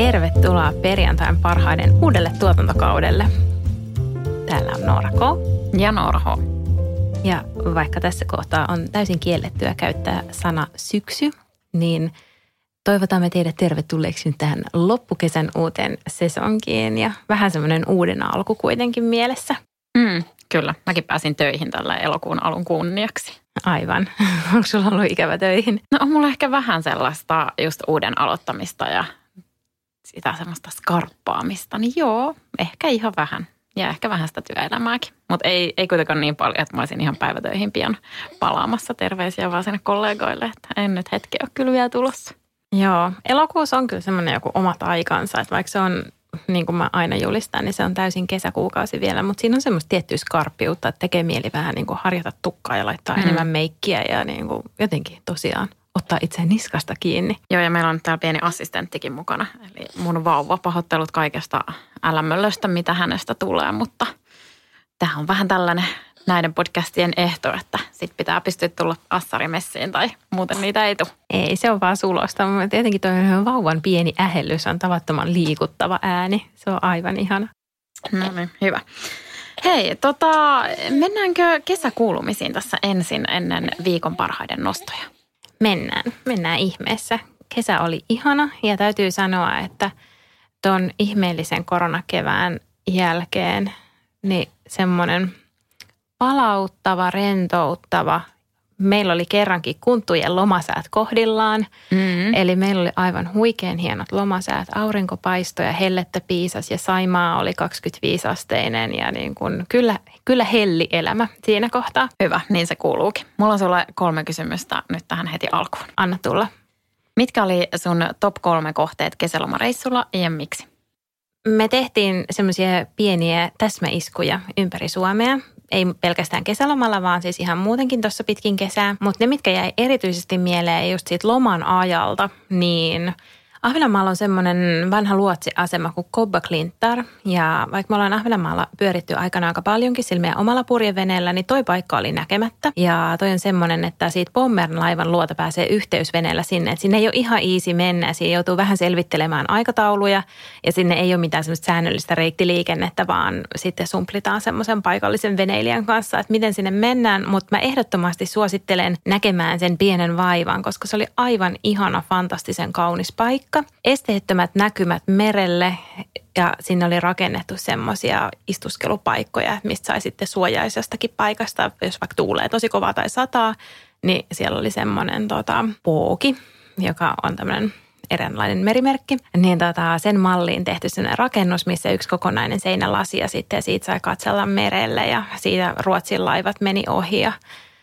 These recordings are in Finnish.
Tervetuloa perjantain parhaiden uudelle tuotantokaudelle. Täällä on Noora K. Ja Noora H. Ja vaikka tässä kohtaa on täysin kiellettyä käyttää sana syksy, niin toivotamme teidät tervetulleeksi nyt tähän loppukesän uuteen sesonkiin ja vähän semmoinen uuden alku kuitenkin mielessä. Mm, kyllä, mäkin pääsin töihin tällä elokuun alun kunniaksi. Aivan. Onko sulla ollut ikävä töihin? No on mulla ehkä vähän sellaista just uuden aloittamista ja sitä semmoista skarppaamista. Niin joo, ehkä ihan vähän. Ja ehkä vähän sitä työelämääkin. Mutta ei, ei kuitenkaan niin paljon, että mä olisin ihan päivätöihin pian palaamassa terveisiä vaan sinne kollegoille, että en nyt hetki ole kyllä vielä tulossa. Joo, elokuussa on kyllä semmoinen joku omat aikansa, että vaikka se on, niin kuin mä aina julistan, niin se on täysin kesäkuukausi vielä, mutta siinä on semmoista tiettyä skarppiutta, että tekee mieli vähän niin kuin harjata tukkaa ja laittaa mm. enemmän meikkiä ja niin kuin jotenkin tosiaan ottaa itse niskasta kiinni. Joo, ja meillä on täällä pieni assistenttikin mukana. Eli mun vauva pahoittelut kaikesta älämöllöstä, mitä hänestä tulee, mutta tämä on vähän tällainen näiden podcastien ehto, että sit pitää pystyä tulla assarimessiin tai muuten niitä ei tule. Ei, se on vaan sulosta. Tietenkin tuo vauvan pieni ähellys on tavattoman liikuttava ääni. Se on aivan ihana. No niin, hyvä. Hei, tota, mennäänkö kesäkuulumisiin tässä ensin ennen viikon parhaiden nostoja? Mennään, mennään ihmeessä. Kesä oli ihana ja täytyy sanoa, että tuon ihmeellisen koronakevään jälkeen niin semmoinen palauttava, rentouttava. Meillä oli kerrankin kuntujen lomasäät kohdillaan. Mm. Eli meillä oli aivan huikean hienot lomasäät. Aurinko paistoi ja hellettä piisas ja Saimaa oli 25-asteinen ja niin kuin, kyllä, kyllä helli elämä siinä kohtaa. Hyvä, niin se kuuluukin. Mulla on sulle kolme kysymystä nyt tähän heti alkuun. Anna tulla. Mitkä oli sun top kolme kohteet kesälomareissulla ja miksi? Me tehtiin semmoisia pieniä täsmäiskuja ympäri Suomea. Ei pelkästään kesälomalla, vaan siis ihan muutenkin tuossa pitkin kesää. Mutta ne, mitkä jäi erityisesti mieleen just siitä loman ajalta, niin Ahvenanmaalla on semmoinen vanha luotsiasema kuin Kobba Klintar. Ja vaikka me ollaan Ahvenanmaalla pyöritty aikana aika paljonkin sillä omalla purjeveneellä, niin toi paikka oli näkemättä. Ja toi on semmoinen, että siitä Pommern laivan luota pääsee yhteysveneellä sinne. Että sinne ei ole ihan easy mennä siinä joutuu vähän selvittelemään aikatauluja. Ja sinne ei ole mitään semmoista säännöllistä reittiliikennettä, vaan sitten sumplitaan semmoisen paikallisen veneilijän kanssa, että miten sinne mennään. Mutta mä ehdottomasti suosittelen näkemään sen pienen vaivan, koska se oli aivan ihana, fantastisen kaunis paikka paikka. Esteettömät näkymät merelle ja sinne oli rakennettu semmoisia istuskelupaikkoja, mistä sai sitten suojaisestakin paikasta, jos vaikka tuulee tosi kovaa tai sataa, niin siellä oli semmoinen tota, pooki, joka on tämmöinen eräänlainen merimerkki. Niin tota, sen malliin tehty sellainen rakennus, missä yksi kokonainen seinälasi ja sitten siitä sai katsella merelle ja siitä Ruotsin laivat meni ohi ja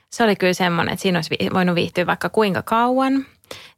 se oli kyllä semmoinen, että siinä olisi voinut viihtyä vaikka kuinka kauan.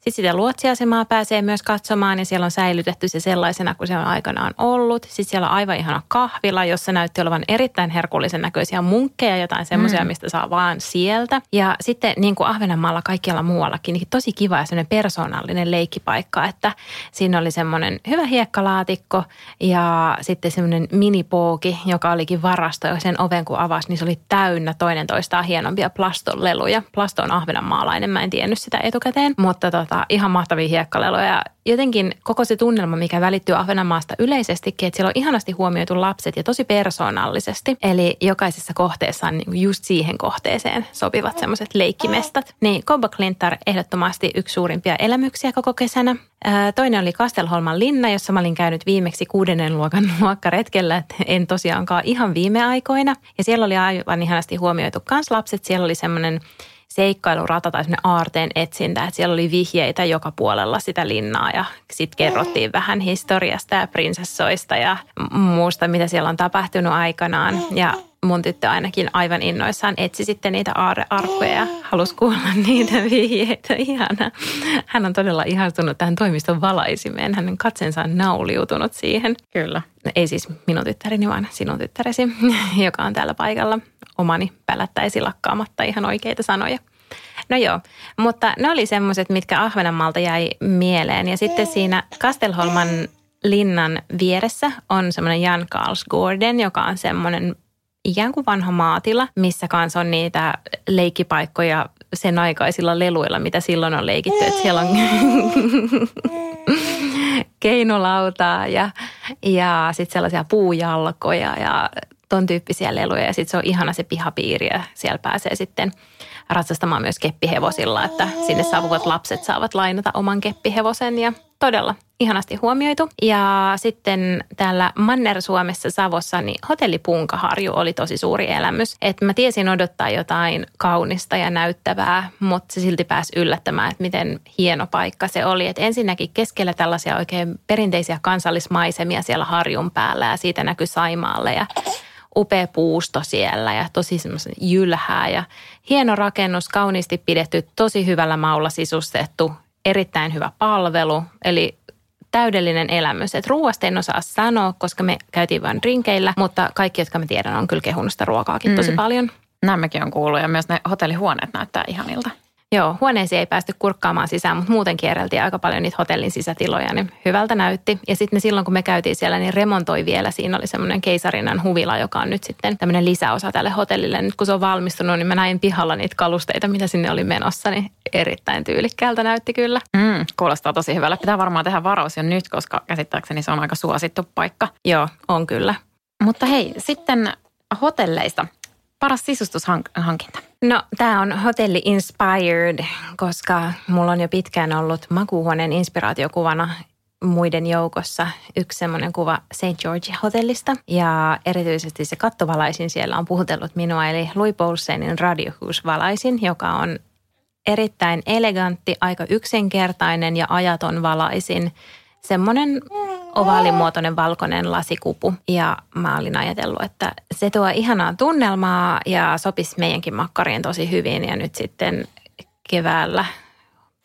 Sitten sitä luotsiasemaa pääsee myös katsomaan ja siellä on säilytetty se sellaisena kuin se on aikanaan ollut. Sitten siellä on aivan ihana kahvila, jossa näytti olevan erittäin herkullisen näköisiä munkkeja, jotain semmoisia, mm. mistä saa vaan sieltä. Ja sitten niin kuin Ahvenanmaalla kaikkialla muuallakin, niin tosi kiva ja semmoinen persoonallinen leikkipaikka, että siinä oli semmoinen hyvä hiekkalaatikko ja sitten semmoinen minipooki, joka olikin varasto ja sen oven kun avasi, niin se oli täynnä toinen toistaan hienompia plastonleluja. Plasto on ahvenanmaalainen, mä en tiennyt sitä etukäteen, mutta tota, ihan mahtavia hiekkaleluja. Jotenkin koko se tunnelma, mikä välittyy Ahvenanmaasta yleisestikin, että siellä on ihanasti huomioitu lapset ja tosi persoonallisesti. Eli jokaisessa kohteessa on niin just siihen kohteeseen sopivat semmoiset leikkimestat. Niin Kobba Klintar ehdottomasti yksi suurimpia elämyksiä koko kesänä. Toinen oli Kastelholman linna, jossa mä olin käynyt viimeksi kuudennen luokan luokkaretkellä, että en tosiaankaan ihan viime aikoina. Ja siellä oli aivan ihanasti huomioitu kans lapset. Siellä oli semmoinen seikkailurata tai aarteen etsintä, että siellä oli vihjeitä joka puolella sitä linnaa ja sitten kerrottiin vähän historiasta ja prinsessoista ja muusta, mitä siellä on tapahtunut aikanaan. Ja mun tyttö ainakin aivan innoissaan etsi sitten niitä aarearkkuja ja halusi kuulla niitä vihjeitä. Ihana. Hän on todella ihastunut tähän toimiston valaisimeen. Hänen katsensa on nauliutunut siihen. Kyllä. Ei siis minun tyttäreni, vaan sinun tyttäresi, joka on täällä paikalla. Omani pälättäisi lakkaamatta ihan oikeita sanoja. No joo, mutta ne oli semmoiset, mitkä Ahvenanmaalta jäi mieleen. Ja sitten siinä Kastelholman linnan vieressä on semmoinen Jan Karls Gordon, joka on semmoinen ikään kuin vanha maatila, missä kanssa on niitä leikkipaikkoja sen aikaisilla leluilla, mitä silloin on leikitty. Että siellä on keinolautaa ja, ja sitten sellaisia puujalkoja ja ton tyyppisiä leluja. Ja sitten se on ihana se pihapiiri ja siellä pääsee sitten ratsastamaan myös keppihevosilla, että sinne saavuvat lapset saavat lainata oman keppihevosen ja todella ihanasti huomioitu. Ja sitten täällä Manner-Suomessa Savossa niin hotelli Punkaharju oli tosi suuri elämys. Että mä tiesin odottaa jotain kaunista ja näyttävää, mutta se silti pääsi yllättämään, että miten hieno paikka se oli. Että ensinnäkin keskellä tällaisia oikein perinteisiä kansallismaisemia siellä harjun päällä ja siitä näkyi Saimaalle ja upea puusto siellä ja tosi semmoisen jylhää ja hieno rakennus, kauniisti pidetty, tosi hyvällä maulla sisustettu, erittäin hyvä palvelu, eli täydellinen elämys. Et ruuasta en osaa sanoa, koska me käytiin vain rinkeillä, mutta kaikki, jotka me tiedän, on kyllä kehunut sitä ruokaakin mm. tosi paljon. Nämäkin on kuullut ja myös ne hotellihuoneet näyttää ihanilta. Joo, huoneeseen ei päästy kurkkaamaan sisään, mutta muuten kierreltiin aika paljon niitä hotellin sisätiloja, niin hyvältä näytti. Ja sitten silloin, kun me käytiin siellä, niin remontoi vielä. Siinä oli semmoinen keisarinan huvila, joka on nyt sitten tämmöinen lisäosa tälle hotellille. Nyt kun se on valmistunut, niin mä näin pihalla niitä kalusteita, mitä sinne oli menossa, niin erittäin tyylikkäältä näytti kyllä. Mm, kuulostaa tosi hyvällä. Pitää varmaan tehdä varaus jo nyt, koska käsittääkseni se on aika suosittu paikka. Joo, on kyllä. Mutta hei, sitten hotelleista paras sisustushankinta? No tämä on hotelli inspired, koska mulla on jo pitkään ollut makuuhuoneen inspiraatiokuvana muiden joukossa yksi semmoinen kuva St. George hotellista. Ja erityisesti se kattovalaisin siellä on puhutellut minua, eli Louis Paulsenin radiohuusvalaisin, joka on erittäin elegantti, aika yksinkertainen ja ajaton valaisin. Semmoinen ovaalimuotoinen valkoinen lasikupu. Ja mä olin ajatellut, että se tuo ihanaa tunnelmaa ja sopisi meidänkin makkariin tosi hyvin. Ja nyt sitten keväällä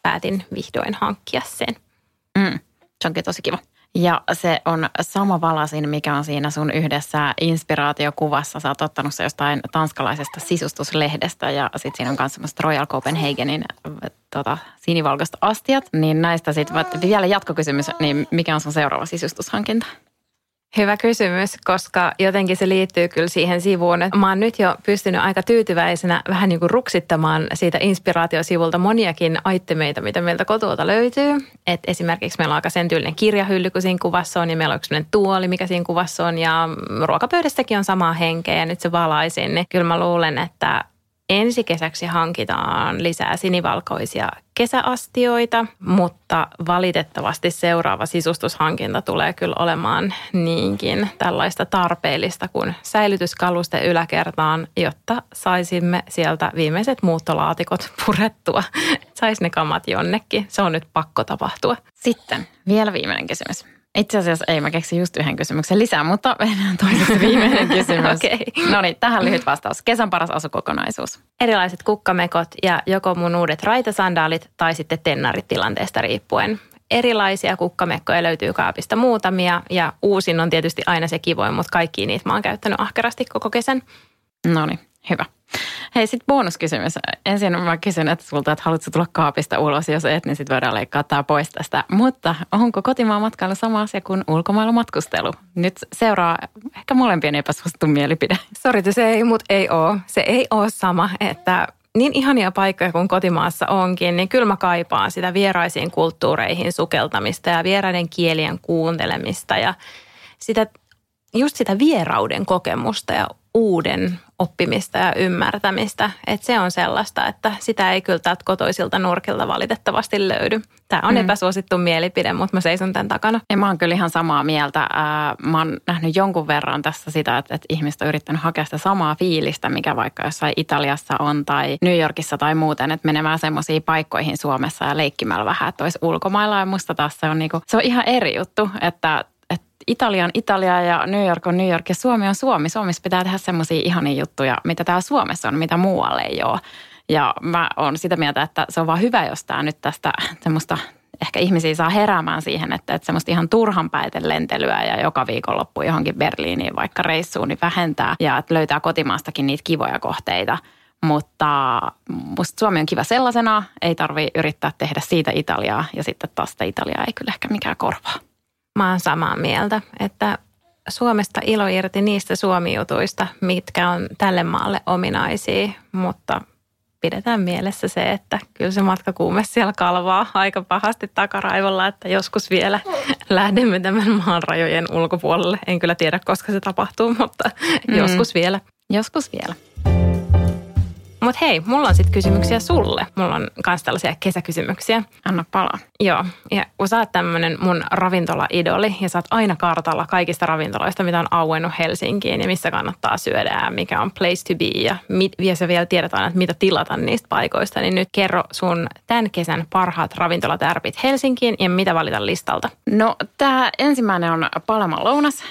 päätin vihdoin hankkia sen. Mm, se onkin tosi kiva. Ja se on sama valasin, mikä on siinä sun yhdessä inspiraatiokuvassa. Sä oot ottanut se jostain tanskalaisesta sisustuslehdestä ja sitten siinä on myös semmoista Royal Copenhagenin tota, sinivalkoista astiat. Niin näistä sitten vielä jatkokysymys, niin mikä on sun seuraava sisustushankinta? Hyvä kysymys, koska jotenkin se liittyy kyllä siihen sivuun, että mä oon nyt jo pystynyt aika tyytyväisenä vähän niin kuin ruksittamaan siitä inspiraatiosivulta moniakin aittemeita, mitä meiltä kotuolta löytyy. Et esimerkiksi meillä on aika sen tyylinen kirjahylly, kun siinä kuvassa on, ja meillä on yksi tuoli, mikä siinä kuvassa on, ja ruokapöydässäkin on samaa henkeä, ja nyt se valaisin. Niin kyllä mä luulen, että ensi kesäksi hankitaan lisää sinivalkoisia kesäastioita, mutta valitettavasti seuraava sisustushankinta tulee kyllä olemaan niinkin tällaista tarpeellista kuin säilytyskaluste yläkertaan, jotta saisimme sieltä viimeiset muuttolaatikot purettua. Saisi ne kamat jonnekin. Se on nyt pakko tapahtua. Sitten vielä viimeinen kysymys. Itse asiassa ei, mä keksin just yhden kysymyksen lisää, mutta mennään toiseksi viimeinen kysymys. Okei. Okay. No niin, tähän lyhyt vastaus. Kesän paras asukokonaisuus. Erilaiset kukkamekot ja joko mun uudet raitasandaalit tai sitten tennarit tilanteesta riippuen. Erilaisia kukkamekkoja löytyy kaapista muutamia ja uusin on tietysti aina se kivoin, mutta kaikki niitä mä oon käyttänyt ahkerasti koko kesän. No niin, hyvä. Hei, sitten bonuskysymys. Ensin mä kysyn että sulta, että haluatko tulla kaapista ulos. Jos et, niin sitten voidaan leikkaa tämä pois tästä. Mutta onko kotimaan matkailu sama asia kuin ulkomailla matkustelu? Nyt seuraa ehkä molempien epäsuostun mielipide. Sori, se ei, mutta ei ole. Se ei ole sama, että niin ihania paikkoja kuin kotimaassa onkin, niin kyllä mä kaipaan sitä vieraisiin kulttuureihin sukeltamista ja vieraiden kielien kuuntelemista ja sitä, just sitä vierauden kokemusta ja uuden oppimista ja ymmärtämistä. Että se on sellaista, että sitä ei kyllä täältä kotoisilta nurkilta valitettavasti löydy. Tämä on mm. epäsuosittu mielipide, mutta mä seison tämän takana. Ja mä oon kyllä ihan samaa mieltä. Mä oon nähnyt jonkun verran tässä sitä, että, että ihmiset on yrittänyt hakea sitä samaa fiilistä, mikä vaikka jossain Italiassa on tai New Yorkissa tai muuten, että menemään semmoisiin paikkoihin Suomessa ja leikkimällä vähän, että olisi ulkomailla. Ja musta taas se on, niinku, se on ihan eri juttu, että Italia on Italia ja New York on New York ja Suomi on Suomi. Suomessa pitää tehdä semmoisia ihania juttuja, mitä täällä Suomessa on, mitä muualle ei ole. Ja mä oon sitä mieltä, että se on vaan hyvä, jos tämä nyt tästä semmoista ehkä ihmisiä saa heräämään siihen, että, että semmoista ihan turhanpäiten lentelyä ja joka viikonloppu johonkin Berliiniin vaikka reissuun, niin vähentää ja että löytää kotimaastakin niitä kivoja kohteita. Mutta musta Suomi on kiva sellaisena, ei tarvi yrittää tehdä siitä Italiaa ja sitten taas sitä Italiaa ei kyllä ehkä mikään korvaa. Mä oon samaa mieltä, että Suomesta ilo irti niistä suomijutuista, mitkä on tälle maalle ominaisia, mutta pidetään mielessä se, että kyllä se matkakuume siellä kalvaa aika pahasti takaraivolla, että joskus vielä lähdemme tämän maan rajojen ulkopuolelle. En kyllä tiedä, koska se tapahtuu, mutta mm. joskus vielä. Joskus vielä. Mutta hei, mulla on sitten kysymyksiä sulle. Mulla on myös tällaisia kesäkysymyksiä. Anna palaa. Joo, ja kun sä oot tämmönen mun ravintola-idoli ja sä oot aina kartalla kaikista ravintoloista, mitä on auennut Helsinkiin ja missä kannattaa syödä ja mikä on place to be ja, mit, ja sä vielä tiedät aina, että mitä tilata niistä paikoista, niin nyt kerro sun tämän kesän parhaat ravintolatärpit Helsinkiin ja mitä valita listalta? No tämä ensimmäinen on Palama lounas.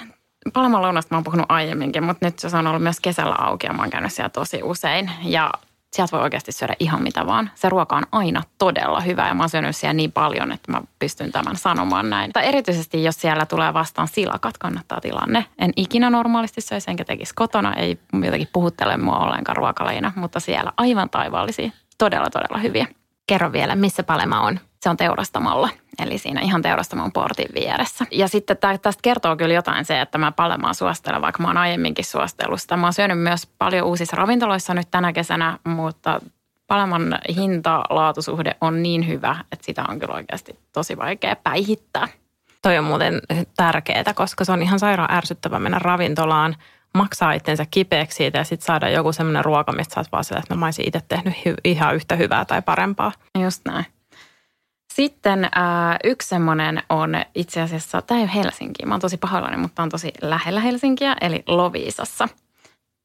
Palama lounasta mä oon puhunut aiemminkin, mutta nyt se on ollut myös kesällä auki ja mä oon käynyt siellä tosi usein. Ja sieltä voi oikeasti syödä ihan mitä vaan. Se ruoka on aina todella hyvä ja mä oon syönyt siellä niin paljon, että mä pystyn tämän sanomaan näin. Tai erityisesti jos siellä tulee vastaan silakat, kannattaa tilanne. En ikinä normaalisti söisi enkä tekisi kotona, ei jotenkin puhuttele mua ollenkaan ruokalajina, mutta siellä aivan taivaallisia, todella todella hyviä. Kerro vielä, missä Palema on? Se on teurastamalla, eli siinä ihan teurastamon portin vieressä. Ja sitten tästä kertoo kyllä jotain se, että mä Palemaa suostelen, vaikka mä oon aiemminkin suostellut sitä. Mä oon syönyt myös paljon uusissa ravintoloissa nyt tänä kesänä, mutta Paleman hinta-laatusuhde on niin hyvä, että sitä on kyllä oikeasti tosi vaikea päihittää. Toi on muuten tärkeää, koska se on ihan sairaan ärsyttävä mennä ravintolaan, maksaa itsensä kipeäksi siitä ja sitten saada joku semmoinen ruoka, mistä sä oot vaan sille, että no mä olisin itse tehnyt hy- ihan yhtä hyvää tai parempaa. Just näin. Sitten äh, yksi semmoinen on itse asiassa, tämä ei ole Helsinki, mä oon tosi pahoillani, mutta on tosi lähellä Helsinkiä, eli Loviisassa.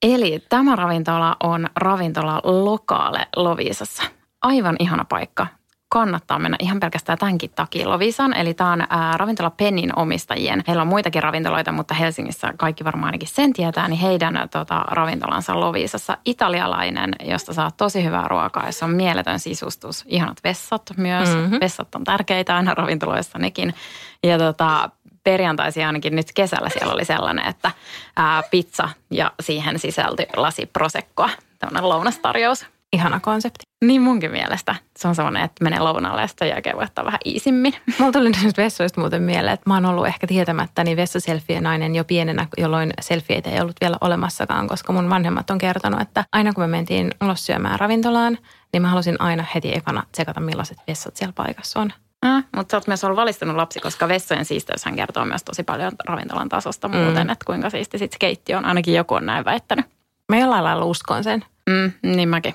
Eli tämä ravintola on ravintola Lokaale Loviisassa. Aivan ihana paikka kannattaa mennä ihan pelkästään tämänkin takia Lovisan. Eli tämä on ää, ravintola Pennin omistajien. Heillä on muitakin ravintoloita, mutta Helsingissä kaikki varmaan ainakin sen tietää, niin heidän tota, ravintolansa Lovisassa. Italialainen, josta saa tosi hyvää ruokaa, jossa on mieletön sisustus. Ihanat vessat myös. Mm-hmm. Vessat on tärkeitä aina ravintoloissa nekin. Ja tota, perjantaisin ainakin nyt kesällä siellä oli sellainen, että ää, pizza ja siihen sisältyi lasi prosekkoa. Tällainen lounastarjous ihana konsepti. Niin munkin mielestä. Se on semmoinen, että menee lounalle ja sitten jälkeen voi ottaa vähän iisimmin. Mulla tuli nyt vessoista muuten mieleen, että mä oon ollut ehkä tietämättä niin vessaselfie nainen jo pienenä, jolloin selfieitä ei ollut vielä olemassakaan, koska mun vanhemmat on kertonut, että aina kun me mentiin ulos syömään ravintolaan, niin mä halusin aina heti ekana tsekata millaiset vessat siellä paikassa on. Äh, mutta sä oot myös ollut valistunut lapsi, koska vessojen hän kertoo myös tosi paljon ravintolan tasosta muuten, mm. että kuinka siisti sit se keittiö on. Ainakin joku on näin väittänyt. Mä jollain lailla uskon sen. Mm, niin mäkin.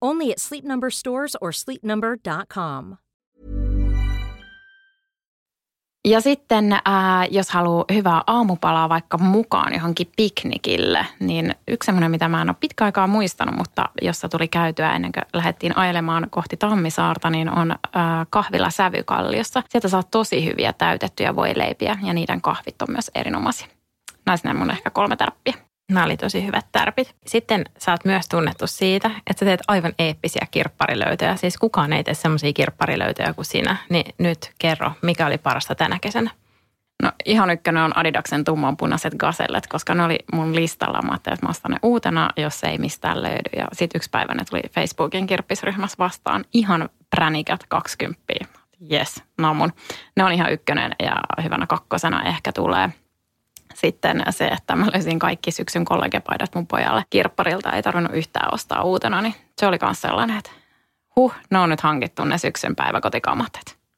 Only at Sleep Number stores or sleepnumber.com. Ja sitten äh, jos haluaa hyvää aamupalaa vaikka mukaan johonkin piknikille, niin yksi semmoinen, mitä mä en ole pitkä aikaa muistanut, mutta jossa tuli käytyä ennen kuin lähdettiin ajelemaan kohti Tammisaarta, niin on äh, kahvila Sävykalliossa. Sieltä saa tosi hyviä täytettyjä voileipiä ja niiden kahvit on myös erinomaisia. Näissä mun ehkä kolme tärppiä. Nämä oli tosi hyvät tärpit. Sitten sä oot myös tunnettu siitä, että sä teet aivan eeppisiä kirpparilöytöjä. Siis kukaan ei tee semmoisia kirpparilöytöjä kuin sinä. Niin nyt kerro, mikä oli parasta tänä kesänä? No ihan ykkönen on Adidaksen tummanpunaiset gasellet, koska ne oli mun listalla. Mä ajattelin, että mä ostan ne uutena, jos ei mistään löydy. Ja sitten yksi päivä ne tuli Facebookin kirppisryhmässä vastaan. Ihan pränikät 20. Yes, namun. Ne on ihan ykkönen ja hyvänä kakkosena ehkä tulee – sitten se, että mä löysin kaikki syksyn kollegepaidat mun pojalle kirpparilta, ei tarvinnut yhtään ostaa uutena, niin se oli myös sellainen, että huh, ne on nyt hankittu ne syksyn päiväkotikamat.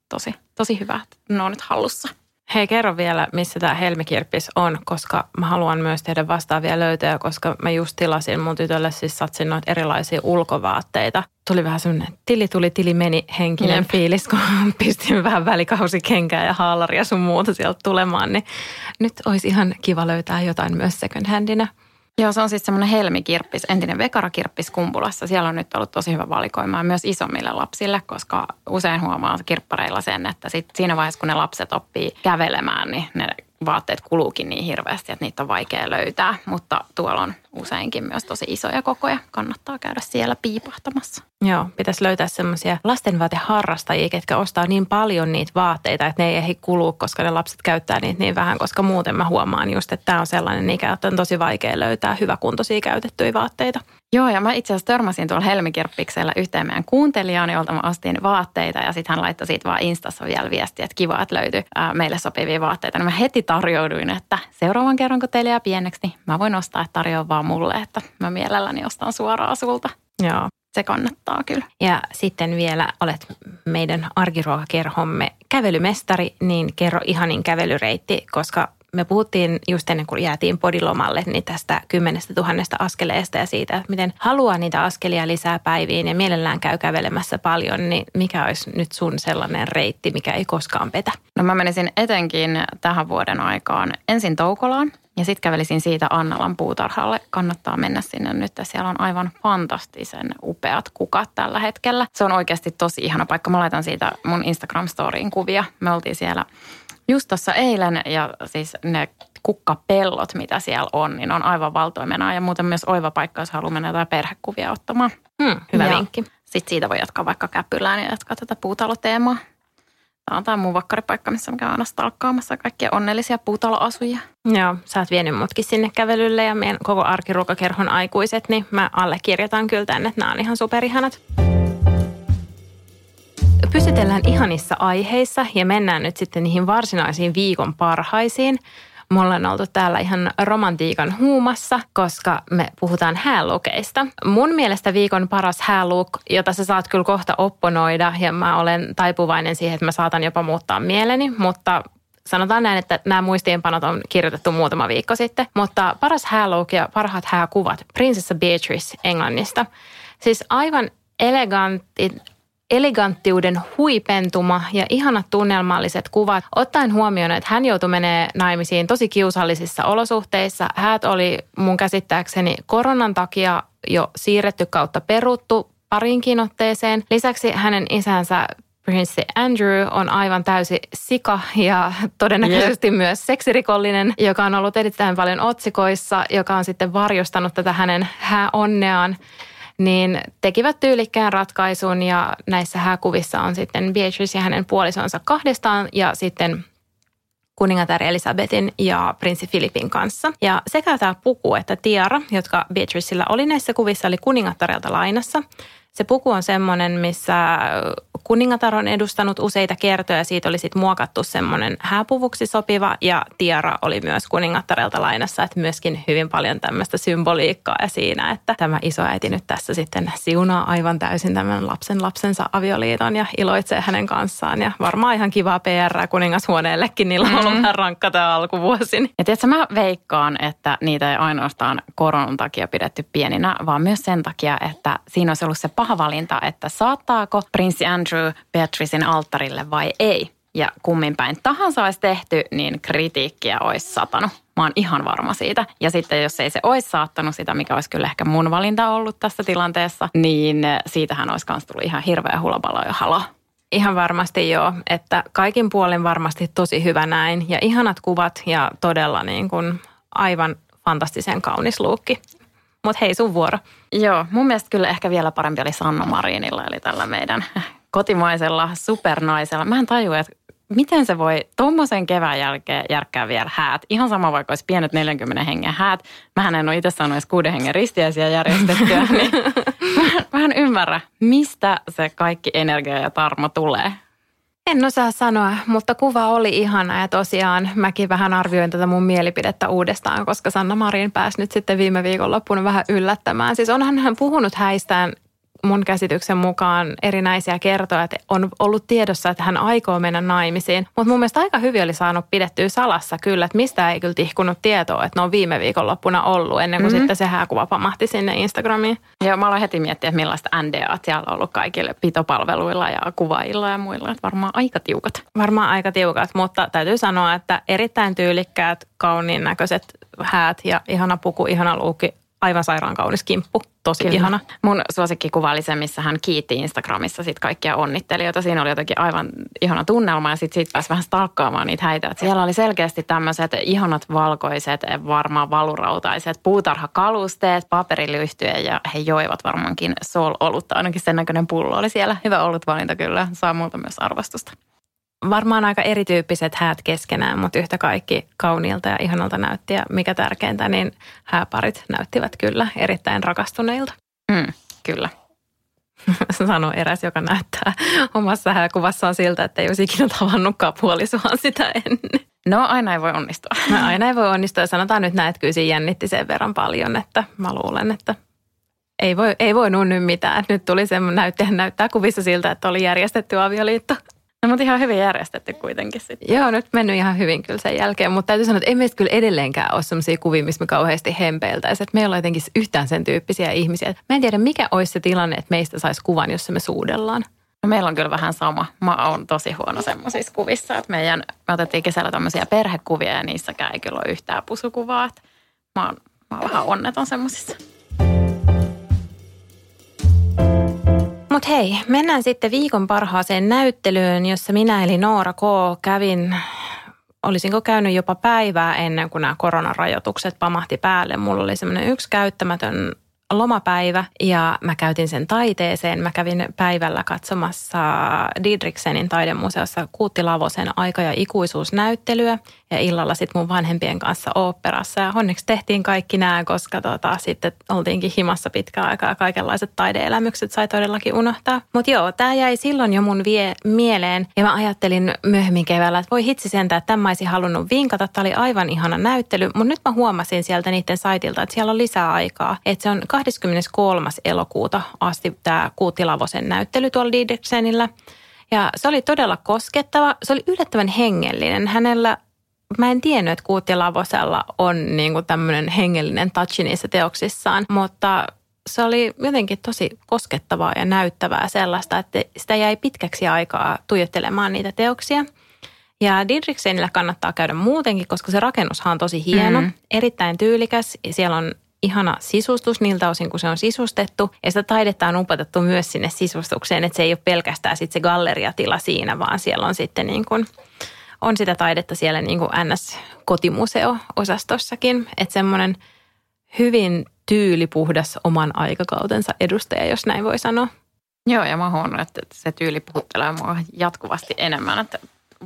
Tosi, tosi hyvä, että ne on nyt hallussa. Hei, kerro vielä, missä tämä helmikirppis on, koska mä haluan myös tehdä vastaavia löytöjä, koska mä just tilasin mun tytölle siis satsin noita erilaisia ulkovaatteita. Tuli vähän semmoinen tili tuli, tili meni henkinen Jep. fiilis, kun pistin vähän välikausikengää ja haalaria sun muuta sieltä tulemaan, niin nyt olisi ihan kiva löytää jotain myös second handina. Joo, se on siis semmoinen helmikirppis, entinen vekarakirppis Kumpulassa. Siellä on nyt ollut tosi hyvä valikoima myös isommille lapsille, koska usein huomaa kirppareilla sen, että sit siinä vaiheessa, kun ne lapset oppii kävelemään, niin ne vaatteet kuluukin niin hirveästi, että niitä on vaikea löytää. Mutta tuolla on useinkin myös tosi isoja kokoja. Kannattaa käydä siellä piipahtamassa. Joo, pitäisi löytää semmoisia lastenvaateharrastajia, ketkä ostaa niin paljon niitä vaatteita, että ne ei ehdi kulua, koska ne lapset käyttää niitä niin vähän, koska muuten mä huomaan just, että tämä on sellainen ikä, että on tosi vaikea löytää hyväkuntoisia käytettyjä vaatteita. Joo, ja mä itse asiassa törmäsin tuolla Helmikirppiksellä yhteen meidän kuuntelijaan, jolta mä ostin vaatteita ja sitten hän laittoi siitä vaan Instassa vielä viestiä, että kiva, että löytyy ää, meille sopivia vaatteita. Niin mä heti tarjouduin, että seuraavan kerran kun teille jää pieneksi, niin mä voin ostaa, että tarjoa vaan mulle, että mä mielelläni ostan suoraan sulta. Joo. Se kannattaa kyllä. Ja sitten vielä olet meidän arkiruokakerhomme kävelymestari, niin kerro ihanin kävelyreitti, koska me puhuttiin just ennen kuin jäätiin podilomalle niin tästä kymmenestä tuhannesta askeleesta ja siitä, että miten haluaa niitä askelia lisää päiviin ja mielellään käy kävelemässä paljon, niin mikä olisi nyt sun sellainen reitti, mikä ei koskaan petä? No mä menisin etenkin tähän vuoden aikaan ensin Toukolaan ja sitten kävelisin siitä Annalan puutarhalle. Kannattaa mennä sinne nyt. Siellä on aivan fantastisen upeat kukat tällä hetkellä. Se on oikeasti tosi ihana paikka. Mä laitan siitä mun Instagram-storiin kuvia. Me oltiin siellä just tuossa eilen ja siis ne kukkapellot, mitä siellä on, niin on aivan valtoimena ja muuten myös oiva paikka, jos haluaa mennä jotain perhekuvia ottamaan. Hmm, hyvä ja vinkki. Sitten siitä voi jatkaa vaikka käpylään ja jatkaa tätä puutaloteemaa. Tämä on tämä mun vakkaripaikka, missä mä käyn aina stalkkaamassa kaikkia onnellisia puutaloasujia. Joo, sä oot vienyt mutkin sinne kävelylle ja meidän koko arkiruokakerhon aikuiset, niin mä allekirjoitan kyllä tänne, että nämä on ihan superihanat. Pysytellään ihanissa aiheissa ja mennään nyt sitten niihin varsinaisiin viikon parhaisiin. Me ollaan oltu täällä ihan romantiikan huumassa, koska me puhutaan häälukeista. Mun mielestä viikon paras hääluk, jota sä saat kyllä kohta opponoida, ja mä olen taipuvainen siihen, että mä saatan jopa muuttaa mieleni, mutta sanotaan näin, että nämä muistiinpanot on kirjoitettu muutama viikko sitten. Mutta paras hääluuk ja parhaat hääkuvat, prinsessa Beatrice Englannista. Siis aivan elegantti, eleganttiuden huipentuma ja ihanat tunnelmalliset kuvat. Ottaen huomioon, että hän joutui menee naimisiin tosi kiusallisissa olosuhteissa. Häät oli mun käsittääkseni koronan takia jo siirretty kautta peruttu parinkin otteeseen. Lisäksi hänen isänsä Prince Andrew on aivan täysi sika ja todennäköisesti yeah. myös seksirikollinen, joka on ollut erittäin paljon otsikoissa, joka on sitten varjostanut tätä hänen hääonneaan niin tekivät tyylikkään ratkaisun ja näissä hääkuvissa on sitten Beatrice ja hänen puolisonsa kahdestaan ja sitten kuningatar Elisabetin ja prinssi Filipin kanssa. Ja sekä tämä puku että tiara, jotka Beatricella oli näissä kuvissa, oli kuningattarelta lainassa. Se puku on semmoinen, missä kuningatar on edustanut useita kertoja ja siitä oli sitten muokattu semmoinen hääpuvuksi sopiva ja tiara oli myös kuningattarelta lainassa, että myöskin hyvin paljon tämmöistä symboliikkaa ja siinä, että tämä isoäiti nyt tässä sitten siunaa aivan täysin tämän lapsen lapsensa avioliiton ja iloitsee hänen kanssaan ja varmaan ihan kivaa PR kuningashuoneellekin, niillä on ollut mm. vähän rankka tämä alkuvuosi. Ja tiedätkö, mä veikkaan, että niitä ei ainoastaan koronan takia pidetty pieninä, vaan myös sen takia, että siinä olisi ollut se paha valinta, että saattaako prinssi Andrew Beatricein alttarille vai ei. ja kummin päin tahansa olisi tehty, niin kritiikkiä olisi satanut. Mä oon ihan varma siitä. Ja sitten jos ei se olisi saattanut sitä, mikä olisi kyllä ehkä mun valinta ollut tässä tilanteessa, niin siitähän olisi myös tullut ihan hirveä hulabalo ja halo. Ihan varmasti joo, että kaikin puolin varmasti tosi hyvä näin ja ihanat kuvat ja todella niin kuin aivan fantastisen kaunis luukki. Mutta hei, sun vuoro. Joo, mun mielestä kyllä ehkä vielä parempi oli Sanna Marinilla, eli tällä meidän kotimaisella supernaisella. Mä en tajua, että miten se voi tuommoisen kevään jälkeen järkkää vielä häät. Ihan sama vaikka olisi pienet 40 hengen häät. Mähän en ole itse saanut edes kuuden hengen ristiäisiä järjestettyä, niin mä en ymmärrä, mistä se kaikki energia ja tarmo tulee. En osaa sanoa, mutta kuva oli ihana ja tosiaan mäkin vähän arvioin tätä mun mielipidettä uudestaan, koska Sanna Marin pääsi nyt sitten viime viikonloppuna vähän yllättämään. Siis onhan hän puhunut häistään mun käsityksen mukaan erinäisiä kertoja, että on ollut tiedossa, että hän aikoo mennä naimisiin. Mutta mun mielestä aika hyvin oli saanut pidettyä salassa kyllä, että mistä ei kyllä tihkunut tietoa, että ne on viime viikonloppuna ollut ennen kuin mm-hmm. sitten se hääkuva pamahti sinne Instagramiin. Joo, mä aloin heti miettiä, että millaista NDA siellä on ollut kaikille pitopalveluilla ja kuvailla ja muilla. Että varmaan aika tiukat. Varmaan aika tiukat, mutta täytyy sanoa, että erittäin tyylikkäät, kauniin näköiset häät ja ihana puku, ihana luukki, aivan sairaan kaunis kimppu. Tosi Kyllä. ihana. Mun suosikkikuva oli se, missä hän kiitti Instagramissa sit kaikkia onnittelijoita. Siinä oli jotenkin aivan ihana tunnelma ja sitten sit pääsi vähän stalkkaamaan niitä häitä. Et siellä oli selkeästi tämmöiset ihanat valkoiset, varmaan valurautaiset puutarhakalusteet, paperilyhtyjä ja he joivat varmaankin sol-olutta. Ainakin sen näköinen pullo oli siellä. Hyvä olutvalinta kyllä. Saa multa myös arvostusta varmaan aika erityyppiset häät keskenään, mutta yhtä kaikki kauniilta ja ihanalta näytti. Ja mikä tärkeintä, niin hääparit näyttivät kyllä erittäin rakastuneilta. Mm, kyllä. Sanoi eräs, joka näyttää omassa hääkuvassaan siltä, että ei olisi ikinä tavannutkaan puolisohan sitä ennen. No aina ei voi onnistua. No, aina ei voi onnistua sanotaan nyt näin, että kyllä siinä jännitti sen verran paljon, että mä luulen, että ei voi, ei voi nyt mitään. Nyt tuli se näyttää, näyttää kuvissa siltä, että oli järjestetty avioliitto. No mutta ihan hyvin järjestetty kuitenkin sitten. Joo, nyt mennyt ihan hyvin kyllä sen jälkeen, mutta täytyy sanoa, että ei meistä kyllä edelleenkään ole sellaisia kuvia, missä me kauheasti hempeiltäisiin. Että me ollaan jotenkin yhtään sen tyyppisiä ihmisiä. Mä en tiedä, mikä olisi se tilanne, että meistä saisi kuvan, jossa me suudellaan. No meillä on kyllä vähän sama. Mä oon tosi huono semmoisissa kuvissa, että meidän, me otettiin kesällä tämmöisiä perhekuvia ja niissäkään ei kyllä ole yhtään pusukuvaa. Että mä oon, mä oon vähän onneton semmoisissa. Mutta hei, mennään sitten viikon parhaaseen näyttelyyn, jossa minä eli Noora K. kävin, olisinko käynyt jopa päivää ennen kuin nämä koronarajoitukset pamahti päälle. Mulla oli semmoinen yksi käyttämätön lomapäivä ja mä käytin sen taiteeseen. Mä kävin päivällä katsomassa Didriksenin taidemuseossa Kuutti Lavosen aika- ja ikuisuusnäyttelyä ja illalla sitten mun vanhempien kanssa oopperassa. Ja onneksi tehtiin kaikki nämä, koska tota, sitten oltiinkin himassa pitkään aikaa ja kaikenlaiset taideelämykset sai todellakin unohtaa. Mutta joo, tämä jäi silloin jo mun vie mieleen ja mä ajattelin myöhemmin keväällä, että voi hitsi sentään, että tämä olisin halunnut vinkata. Tämä oli aivan ihana näyttely, mutta nyt mä huomasin sieltä niiden saitilta, että siellä on lisää aikaa. Että se on 23. elokuuta asti tämä Kuutti Lavosen näyttely tuolla Didriksenillä. Ja se oli todella koskettava. Se oli yllättävän hengellinen. Hänellä mä en tiennyt, että Kuutti Lavosella on niin kuin tämmöinen hengellinen touch niissä teoksissaan, mutta se oli jotenkin tosi koskettavaa ja näyttävää sellaista, että sitä jäi pitkäksi aikaa tuijottelemaan niitä teoksia. Ja Didriksenillä kannattaa käydä muutenkin, koska se rakennushan on tosi hieno, mm. erittäin tyylikäs. Siellä on ihana sisustus niiltä osin, kun se on sisustettu. Ja sitä taidetta on upotettu myös sinne sisustukseen, että se ei ole pelkästään sitten se galleriatila siinä, vaan siellä on sitten niin kuin – on sitä taidetta siellä niin kuin NS-kotimuseo-osastossakin. Että semmoinen hyvin tyylipuhdas oman aikakautensa edustaja, jos näin voi sanoa. Joo, ja mä huomannut, että se tyyli puhuttelee mua jatkuvasti enemmän, että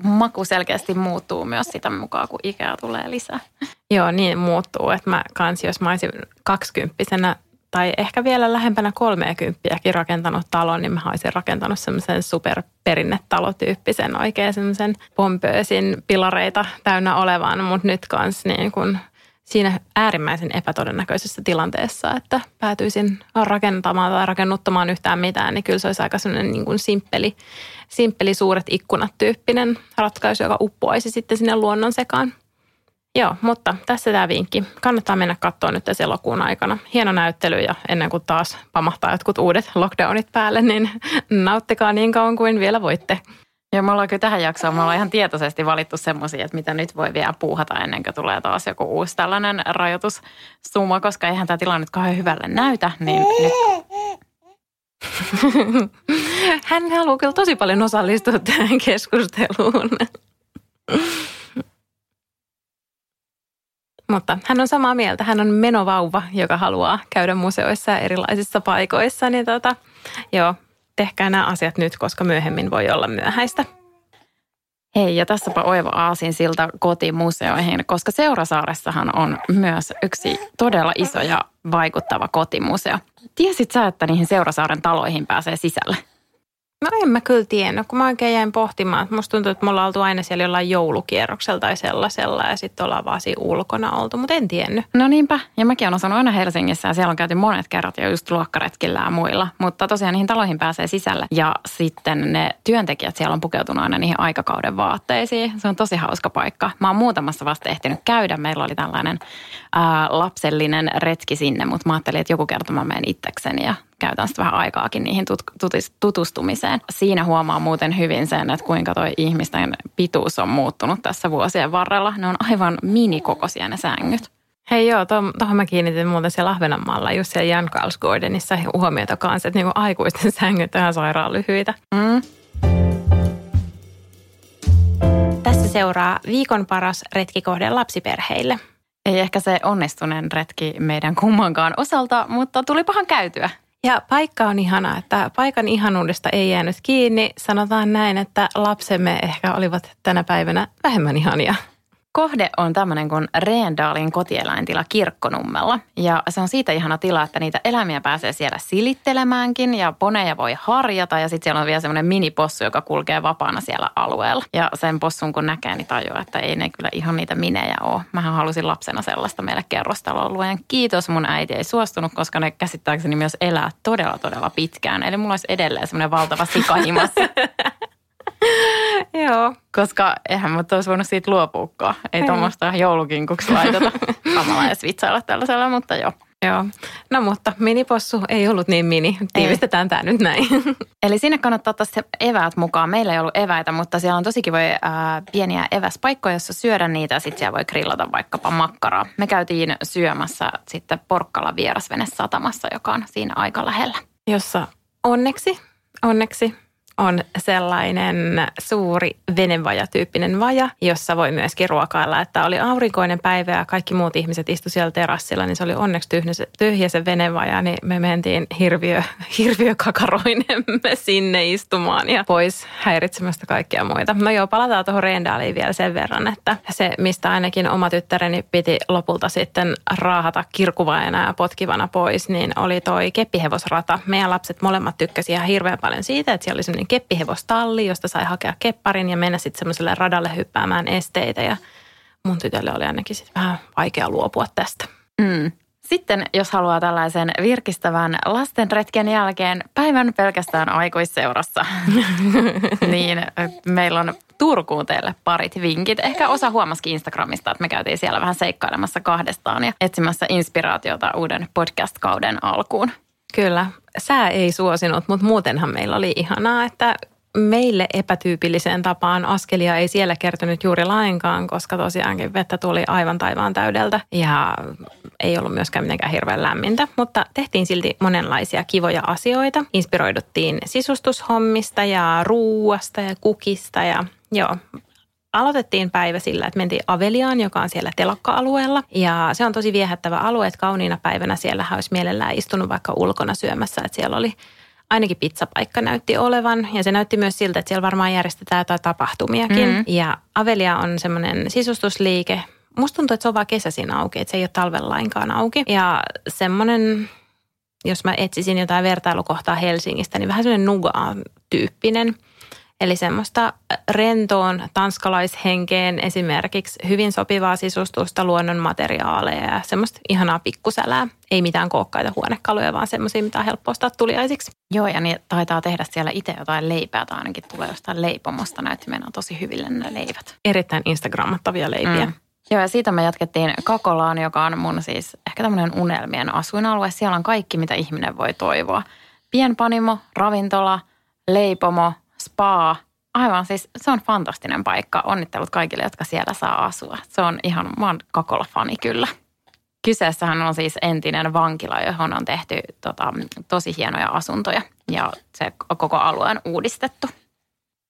maku selkeästi muuttuu myös sitä mukaan, kun ikää tulee lisää. Joo, niin muuttuu, että mä kans, jos mä olisin kaksikymppisenä tai ehkä vielä lähempänä 30 rakentanut talon, niin mä olisin rakentanut semmoisen superperinnetalotyyppisen oikein semmoisen pompöösin pilareita täynnä olevan, mutta nyt kans niin kun siinä äärimmäisen epätodennäköisessä tilanteessa, että päätyisin rakentamaan tai rakennuttamaan yhtään mitään, niin kyllä se olisi aika semmoinen niin kuin simppeli, simppeli suuret ikkunat tyyppinen ratkaisu, joka uppoaisi sitten sinne luonnon sekaan. Joo, mutta tässä tämä vinkki. Kannattaa mennä katsoa nyt tässä elokuun aikana. Hieno näyttely ja ennen kuin taas pamahtaa jotkut uudet lockdownit päälle, niin nauttikaa niin kauan kuin vielä voitte. Ja me ollaan kyllä tähän jaksoon, me ollaan ihan tietoisesti valittu semmoisia, että mitä nyt voi vielä puuhata ennen kuin tulee taas joku uusi tällainen rajoitussumma, koska eihän tämä tilanne nyt kauhean hyvälle näytä, niin nyt Hän haluaa kyllä tosi paljon osallistua tähän keskusteluun. Mutta hän on samaa mieltä. Hän on menovauva, joka haluaa käydä museoissa ja erilaisissa paikoissa. Niin tota, joo, tehkää nämä asiat nyt, koska myöhemmin voi olla myöhäistä. Hei, ja tässäpä oiva aasin siltä kotimuseoihin, koska Seurasaaressahan on myös yksi todella iso ja vaikuttava kotimuseo. Tiesit sä, että niihin Seurasaaren taloihin pääsee sisälle? No en mä kyllä tiennyt, kun mä oikein jäin pohtimaan. Musta tuntuu, että me ollaan oltu aina siellä jollain joulukierroksella tai sellaisella ja sitten ollaan vaan siinä ulkona oltu, mutta en tiennyt. No niinpä, ja mäkin olen asunut aina Helsingissä ja siellä on käyty monet kerrat jo just luokkaretkillä ja muilla. Mutta tosiaan niihin taloihin pääsee sisälle ja sitten ne työntekijät siellä on pukeutunut aina niihin aikakauden vaatteisiin. Se on tosi hauska paikka. Mä oon muutamassa vasta ehtinyt käydä. Meillä oli tällainen ää, lapsellinen retki sinne, mutta mä ajattelin, että joku kerta mä menen itsekseni ja käytän sitten vähän aikaakin niihin tut- tutustumiseen. Siinä huomaa muuten hyvin sen, että kuinka toi ihmisten pituus on muuttunut tässä vuosien varrella. Ne on aivan minikokoisia ne sängyt. Hei joo, tuohon to, mä kiinnitin muuten siellä Ahvenanmaalla just siellä Jan Karlsgårdenissa huomiota kanssa, että niinku aikuisten sängyt on ihan sairaan lyhyitä. Mm. Tässä seuraa viikon paras retkikohde lapsiperheille. Ei ehkä se onnistuneen retki meidän kummankaan osalta, mutta tuli pahan käytyä. Ja paikka on ihana, että paikan ihanuudesta ei jäänyt kiinni. Sanotaan näin, että lapsemme ehkä olivat tänä päivänä vähemmän ihania. Kohde on tämmöinen kuin Reendaalin kotieläintila Kirkkonummella. Ja se on siitä ihana tila, että niitä eläimiä pääsee siellä silittelemäänkin ja poneja voi harjata. Ja sitten siellä on vielä semmoinen minipossu, joka kulkee vapaana siellä alueella. Ja sen possun kun näkee, niin tajuaa, että ei ne kyllä ihan niitä minejä ole. Mähän halusin lapsena sellaista meille kerrostaloalueen. Kiitos, mun äiti ei suostunut, koska ne käsittääkseni myös elää todella, todella pitkään. Eli mulla olisi edelleen semmoinen valtava sikahimassa. Joo. Koska eihän mä olisi voinut siitä luopuukaan. Ei, ei. tuommoista joulukinkuksi laiteta. Samalla edes vitsailla tällaisella, mutta joo. Joo. No mutta minipossu ei ollut niin mini. Tiivistetään tämä nyt näin. Eli sinne kannattaa ottaa se eväät mukaan. Meillä ei ollut eväitä, mutta siellä on tosi kivoja ää, pieniä eväspaikkoja, jossa syödä niitä. Sitten siellä voi grillata vaikkapa makkaraa. Me käytiin syömässä sitten Porkkala vierasvene satamassa, joka on siinä aika lähellä. Jossa onneksi, onneksi on sellainen suuri venevajatyyppinen vaja, jossa voi myöskin ruokailla. Että oli aurinkoinen päivä ja kaikki muut ihmiset istu siellä terassilla, niin se oli onneksi tyhjä se, tyhjä se venevaja, niin me mentiin hirviö, hirviökakaroinemme sinne istumaan ja pois häiritsemästä kaikkia muita. No joo, palataan tuohon Reendaaliin vielä sen verran, että se, mistä ainakin oma tyttäreni piti lopulta sitten raahata kirkuvajana ja potkivana pois, niin oli toi keppihevosrata. Meidän lapset molemmat tykkäsivät ihan hirveän paljon siitä, että siellä oli keppihevostalli, josta sai hakea kepparin ja mennä sitten semmoiselle radalle hyppäämään esteitä. Ja mun tytölle oli ainakin sitten vähän vaikea luopua tästä. Mm. Sitten jos haluaa tällaisen virkistävän lastenretken jälkeen päivän pelkästään aikuisseurassa, niin meillä on Turkuun teille parit vinkit. Ehkä osa huomasikin Instagramista, että me käytiin siellä vähän seikkailemassa kahdestaan ja etsimässä inspiraatiota uuden podcast-kauden alkuun. Kyllä, sää ei suosinut, mutta muutenhan meillä oli ihanaa, että meille epätyypilliseen tapaan askelia ei siellä kertynyt juuri lainkaan, koska tosiaankin vettä tuli aivan taivaan täydeltä ja ei ollut myöskään mitenkään hirveän lämmintä, mutta tehtiin silti monenlaisia kivoja asioita. Inspiroiduttiin sisustushommista ja ruuasta ja kukista ja joo, aloitettiin päivä sillä, että mentiin Aveliaan, joka on siellä telakka-alueella. Ja se on tosi viehättävä alue, että kauniina päivänä siellä olisi mielellään istunut vaikka ulkona syömässä. Että siellä oli ainakin pizzapaikka näytti olevan ja se näytti myös siltä, että siellä varmaan järjestetään jotain tapahtumiakin. Mm-hmm. Ja Avelia on semmoinen sisustusliike. Musta tuntuu, että se on vaan kesäisin auki, että se ei ole talven lainkaan auki. Ja semmoinen, jos mä etsisin jotain vertailukohtaa Helsingistä, niin vähän semmoinen nuga-tyyppinen – Eli semmoista rentoon tanskalaishenkeen esimerkiksi hyvin sopivaa sisustusta, luonnonmateriaaleja ja semmoista ihanaa pikkusälää. Ei mitään kookkaita huonekaluja, vaan semmoisia, mitä on helppo ostaa tuliaisiksi. Joo, ja niin taitaa tehdä siellä itse jotain leipää tai ainakin tulee jostain leipomosta. Näytti meidän on tosi hyville ne leivät. Erittäin instagrammattavia leipiä. Mm. Joo, ja siitä me jatkettiin Kakolaan, joka on mun siis ehkä tämmöinen unelmien asuinalue. Siellä on kaikki, mitä ihminen voi toivoa. Pienpanimo, ravintola, leipomo – spa, Aivan, siis se on fantastinen paikka. Onnittelut kaikille, jotka siellä saa asua. Se on ihan, mä oon Kakola-fani kyllä. Kyseessähän on siis entinen vankila, johon on tehty tota, tosi hienoja asuntoja ja se koko alue on uudistettu.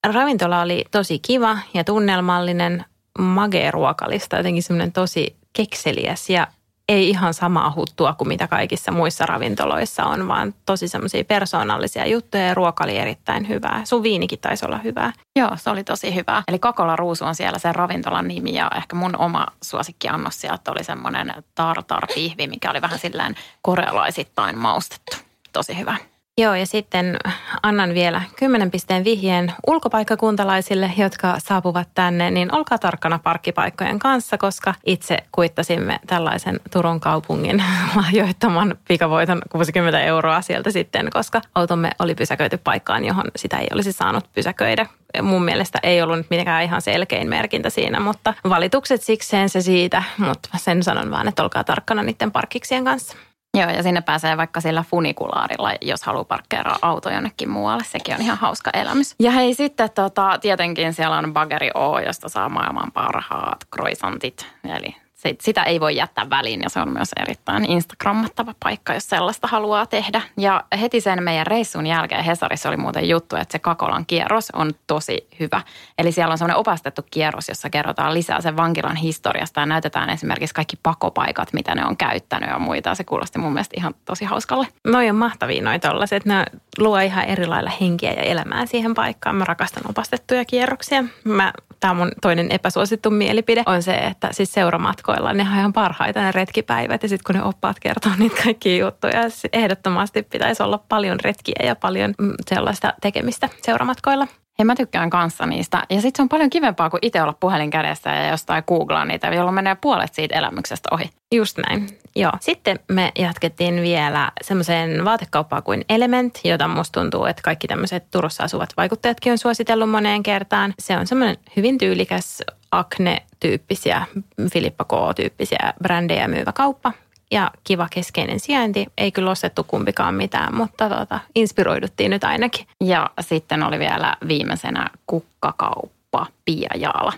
Ravintola oli tosi kiva ja tunnelmallinen, magee ruokalista, jotenkin semmoinen tosi kekseliäs ja ei ihan samaa huttua kuin mitä kaikissa muissa ravintoloissa on, vaan tosi semmoisia persoonallisia juttuja ja ruoka oli erittäin hyvää. Sun viinikin taisi olla hyvää. Joo, se oli tosi hyvää. Eli Kakola Ruusu on siellä se ravintolan nimi ja ehkä mun oma suosikkiannos sieltä oli semmoinen tartar-pihvi, mikä oli vähän silleen korealaisittain maustettu. Tosi hyvä. Joo, ja sitten annan vielä 10 pisteen vihjeen ulkopaikkakuntalaisille, jotka saapuvat tänne, niin olkaa tarkkana parkkipaikkojen kanssa, koska itse kuittasimme tällaisen Turun kaupungin lahjoittaman pikavoiton 60 euroa sieltä sitten, koska automme oli pysäköity paikkaan, johon sitä ei olisi saanut pysäköidä. Mun mielestä ei ollut nyt mitenkään ihan selkein merkintä siinä, mutta valitukset sikseen se siitä, mutta sen sanon vaan, että olkaa tarkkana niiden parkkiksien kanssa. Joo, ja sinne pääsee vaikka sillä funikulaarilla, jos haluaa parkkeeraa auto jonnekin muualle. Sekin on ihan hauska elämys. Ja hei, sitten tota, tietenkin siellä on Bageri O, josta saa maailman parhaat croissantit. Eli sitä ei voi jättää väliin ja se on myös erittäin Instagrammattava paikka, jos sellaista haluaa tehdä. Ja heti sen meidän reissun jälkeen Hesarissa oli muuten juttu, että se Kakolan kierros on tosi hyvä. Eli siellä on semmoinen opastettu kierros, jossa kerrotaan lisää sen vankilan historiasta ja näytetään esimerkiksi kaikki pakopaikat, mitä ne on käyttänyt ja muita. Se kuulosti mun mielestä ihan tosi hauskalle. Noi on mahtavia noi tollaset. Ne luo ihan eri lailla henkiä ja elämää siihen paikkaan. Mä rakastan opastettuja kierroksia. Mä, tämä on mun toinen epäsuosittu mielipide on se, että siis seuramatkoilla ne on ihan parhaita ne retkipäivät ja sitten kun ne oppaat kertoo niitä kaikkia juttuja, ehdottomasti pitäisi olla paljon retkiä ja paljon mm, sellaista tekemistä seuramatkoilla. Hei, mä tykkään kanssa niistä. Ja sitten se on paljon kivempaa kuin itse olla puhelin kädessä ja jostain googlaa niitä, jolloin menee puolet siitä elämyksestä ohi. Just näin, joo. Sitten me jatkettiin vielä semmoiseen vaatekauppaan kuin Element, jota musta tuntuu, että kaikki tämmöiset Turussa asuvat vaikuttajatkin on suositellut moneen kertaan. Se on semmoinen hyvin tyylikäs Acne-tyyppisiä, Filippa K-tyyppisiä brändejä myyvä kauppa. Ja kiva keskeinen sijainti. Ei kyllä ostettu kumpikaan mitään, mutta tuota, inspiroiduttiin nyt ainakin. Ja sitten oli vielä viimeisenä kukkakauppa Pia Jaala.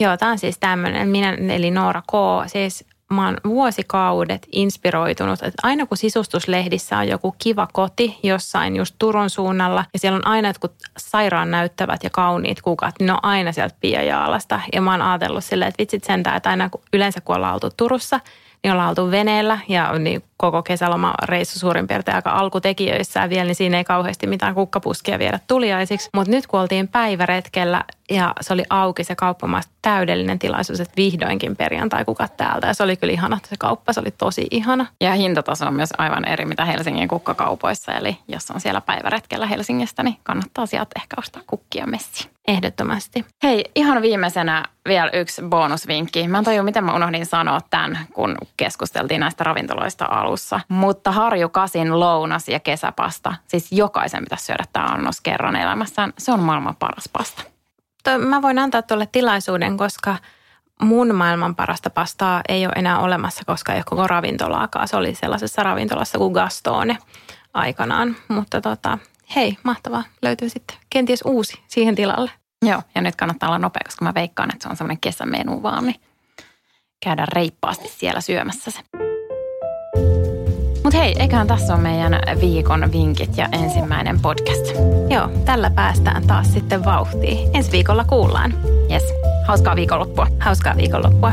Joo, tämä on siis tämmöinen, minä eli Noora K. Siis mä oon vuosikaudet inspiroitunut, että aina kun sisustuslehdissä on joku kiva koti jossain just Turun suunnalla ja siellä on aina jotkut sairaan näyttävät ja kauniit kukat, niin ne on aina sieltä Piajaalasta. Ja mä oon ajatellut silleen, että vitsit sentään, että aina kun, yleensä kun ollaan oltu Turussa, niin ollaan oltu veneellä ja niin koko kesäloma reissu suurin piirtein aika alkutekijöissään vielä, niin siinä ei kauheasti mitään kukkapuskia viedä tuliaisiksi. Mutta nyt kun oltiin päiväretkellä ja se oli auki se kauppamaasta täydellinen tilaisuus, että vihdoinkin perjantai kukat täältä. Ja se oli kyllä ihana se kauppa, se oli tosi ihana. Ja hintataso on myös aivan eri mitä Helsingin kukkakaupoissa. Eli jos on siellä päiväretkellä Helsingistä, niin kannattaa sieltä ehkä ostaa kukkia messi. Ehdottomasti. Hei, ihan viimeisenä vielä yksi bonusvinkki. Mä en tajua, miten mä unohdin sanoa tämän, kun keskusteltiin näistä ravintoloista alussa. Mutta harjukasin lounas ja kesäpasta, siis jokaisen pitäisi syödä tämä annos kerran elämässään. Se on maailman paras pasta. Mä voin antaa tuolle tilaisuuden, koska mun maailman parasta pastaa ei ole enää olemassa, koska ei ole koko ravintolaakaan. Se oli sellaisessa ravintolassa kuin Gastone aikanaan. Mutta tota, hei, mahtavaa. Löytyy sitten kenties uusi siihen tilalle. Joo, ja nyt kannattaa olla nopea, koska mä veikkaan, että se on semmoinen kesämenu vaan, niin käydään reippaasti siellä syömässä se. Hei, eiköhän tässä on meidän viikon vinkit ja ensimmäinen podcast. Joo, tällä päästään taas sitten vauhtiin. Ensi viikolla kuullaan. Yes, hauskaa viikonloppua. Hauskaa viikonloppua.